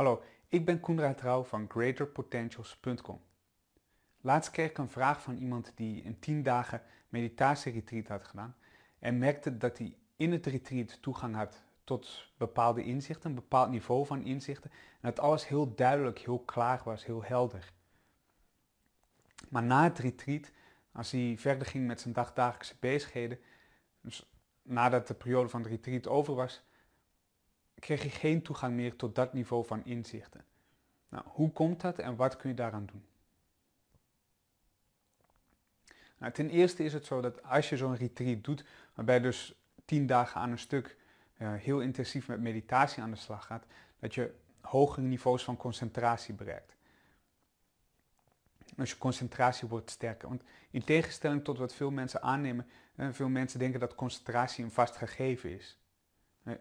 Hallo, ik ben Koenraad Rauw van greaterpotentials.com. Laatst kreeg ik een vraag van iemand die een 10 dagen meditatieretreat had gedaan en merkte dat hij in het retreat toegang had tot bepaalde inzichten, een bepaald niveau van inzichten en dat alles heel duidelijk, heel klaar was, heel helder. Maar na het retreat, als hij verder ging met zijn dagdagelijkse bezigheden, dus nadat de periode van het retreat over was, kreeg je geen toegang meer tot dat niveau van inzichten. Nou, hoe komt dat en wat kun je daaraan doen? Nou, ten eerste is het zo dat als je zo'n retreat doet, waarbij je dus tien dagen aan een stuk uh, heel intensief met meditatie aan de slag gaat, dat je hogere niveaus van concentratie bereikt. Dus je concentratie wordt sterker. Want in tegenstelling tot wat veel mensen aannemen, uh, veel mensen denken dat concentratie een vast gegeven is.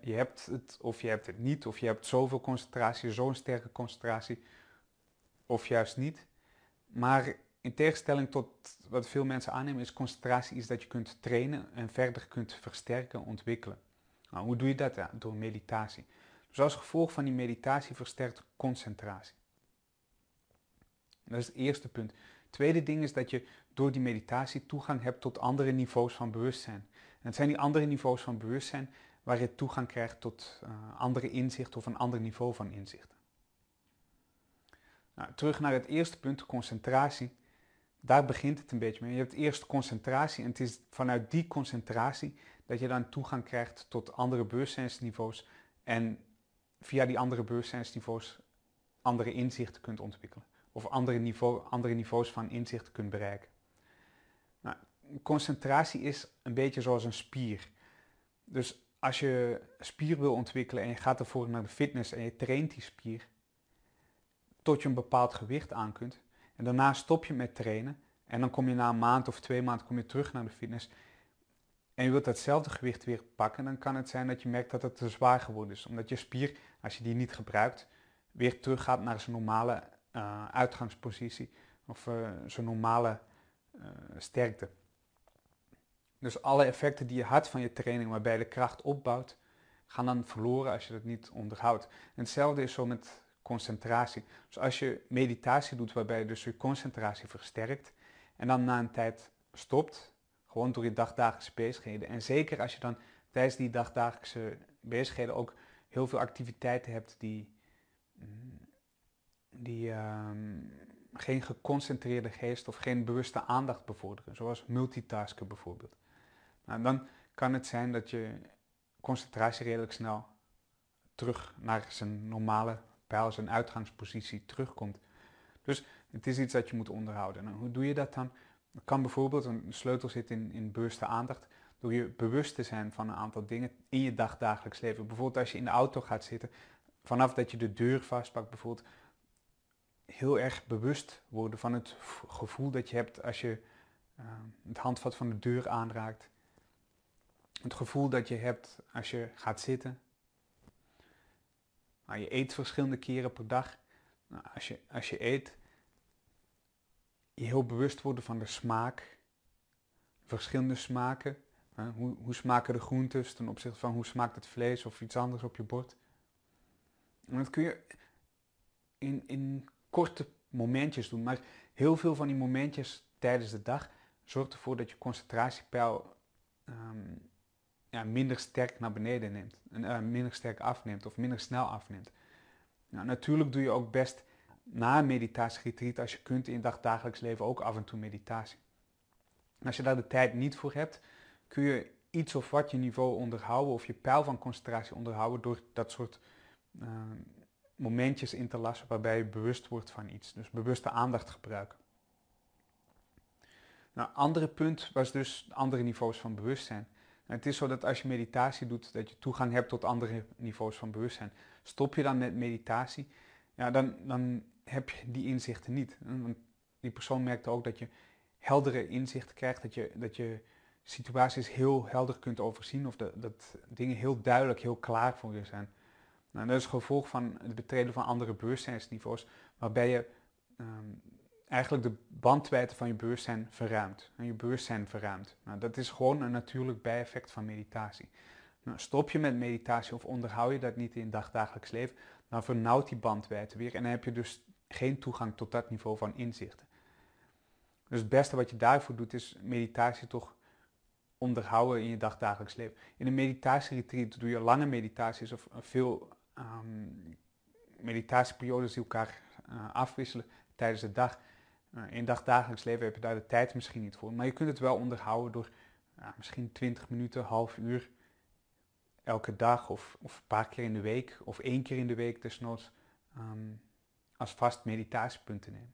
Je hebt het of je hebt het niet, of je hebt zoveel concentratie, zo'n sterke concentratie, of juist niet. Maar in tegenstelling tot wat veel mensen aannemen, is concentratie iets dat je kunt trainen en verder kunt versterken, ontwikkelen. Nou, hoe doe je dat? Door meditatie. Dus als gevolg van die meditatie versterkt concentratie. Dat is het eerste punt. Het tweede ding is dat je door die meditatie toegang hebt tot andere niveaus van bewustzijn. En het zijn die andere niveaus van bewustzijn waar je toegang krijgt tot uh, andere inzichten of een ander niveau van inzichten. Nou, terug naar het eerste punt, concentratie. Daar begint het een beetje mee. Je hebt eerst concentratie en het is vanuit die concentratie dat je dan toegang krijgt tot andere bewustzijnsniveaus en via die andere bewustzijnsniveaus andere inzichten kunt ontwikkelen of andere, niveau, andere niveaus van inzichten kunt bereiken. Nou, concentratie is een beetje zoals een spier. Dus als je spier wil ontwikkelen en je gaat ervoor naar de fitness en je traint die spier, tot je een bepaald gewicht aan kunt. En daarna stop je met trainen en dan kom je na een maand of twee maanden kom je terug naar de fitness. En je wilt datzelfde gewicht weer pakken, dan kan het zijn dat je merkt dat het te zwaar geworden is. Omdat je spier, als je die niet gebruikt, weer teruggaat naar zijn normale uh, uitgangspositie of uh, zijn normale uh, sterkte. Dus alle effecten die je had van je training, waarbij de kracht opbouwt, gaan dan verloren als je dat niet onderhoudt. En hetzelfde is zo met concentratie. Dus als je meditatie doet, waarbij je dus je concentratie versterkt en dan na een tijd stopt, gewoon door je dagdagelijkse bezigheden. En zeker als je dan tijdens die dagdagelijkse bezigheden ook heel veel activiteiten hebt die, mm, die um, geen geconcentreerde geest of geen bewuste aandacht bevorderen, zoals multitasken bijvoorbeeld. Nou, dan kan het zijn dat je concentratie redelijk snel terug naar zijn normale pijl, zijn uitgangspositie terugkomt. Dus het is iets dat je moet onderhouden. En hoe doe je dat dan? Dat kan bijvoorbeeld, een sleutel zit in, in aandacht, door je bewust te zijn van een aantal dingen in je dagdagelijks leven. Bijvoorbeeld als je in de auto gaat zitten, vanaf dat je de deur vastpakt bijvoorbeeld, heel erg bewust worden van het gevoel dat je hebt als je uh, het handvat van de deur aanraakt het gevoel dat je hebt als je gaat zitten. Nou, je eet verschillende keren per dag. Nou, als, je, als je eet, je heel bewust worden van de smaak. Verschillende smaken. hoe, hoe smaken de groentes ten opzichte van hoe smaakt het vlees of iets anders op je bord. En dat kun je in, in korte momentjes doen. Maar heel veel van die momentjes tijdens de dag zorgt ervoor dat je concentratiepeil um, ja, minder sterk naar beneden neemt. Uh, minder sterk afneemt of minder snel afneemt. Nou, natuurlijk doe je ook best na een meditatieretreat, als je kunt in je dagelijks leven, ook af en toe meditatie. als je daar de tijd niet voor hebt, kun je iets of wat je niveau onderhouden of je pijl van concentratie onderhouden door dat soort uh, momentjes in te lassen waarbij je bewust wordt van iets. Dus bewuste aandacht gebruiken. Nou, andere punt was dus andere niveaus van bewustzijn het is zo dat als je meditatie doet, dat je toegang hebt tot andere niveaus van bewustzijn. Stop je dan met meditatie, ja, dan, dan heb je die inzichten niet. Want die persoon merkt ook dat je heldere inzichten krijgt, dat je, dat je situaties heel helder kunt overzien of dat, dat dingen heel duidelijk, heel klaar voor je zijn. Nou, dat is gevolg van het betreden van andere bewustzijnsniveaus, waarbij je um, eigenlijk de bandwijdte van je bewustzijn verruimt. En je bewustzijn verruimt. Nou, dat is gewoon een natuurlijk bijeffect van meditatie. Nou, stop je met meditatie of onderhoud je dat niet in dagdagelijks leven, dan vernauwt die bandwijdte weer en dan heb je dus geen toegang tot dat niveau van inzichten. Dus het beste wat je daarvoor doet is meditatie toch onderhouden in je dagdagelijks leven. In een meditatieretreat doe je lange meditaties of veel um, meditatieperiodes die elkaar uh, afwisselen tijdens de dag. In dagdagelijks leven heb je daar de tijd misschien niet voor. Maar je kunt het wel onderhouden door misschien 20 minuten, half uur elke dag of, of een paar keer in de week of één keer in de week desnoods um, als vast meditatiepunt te nemen.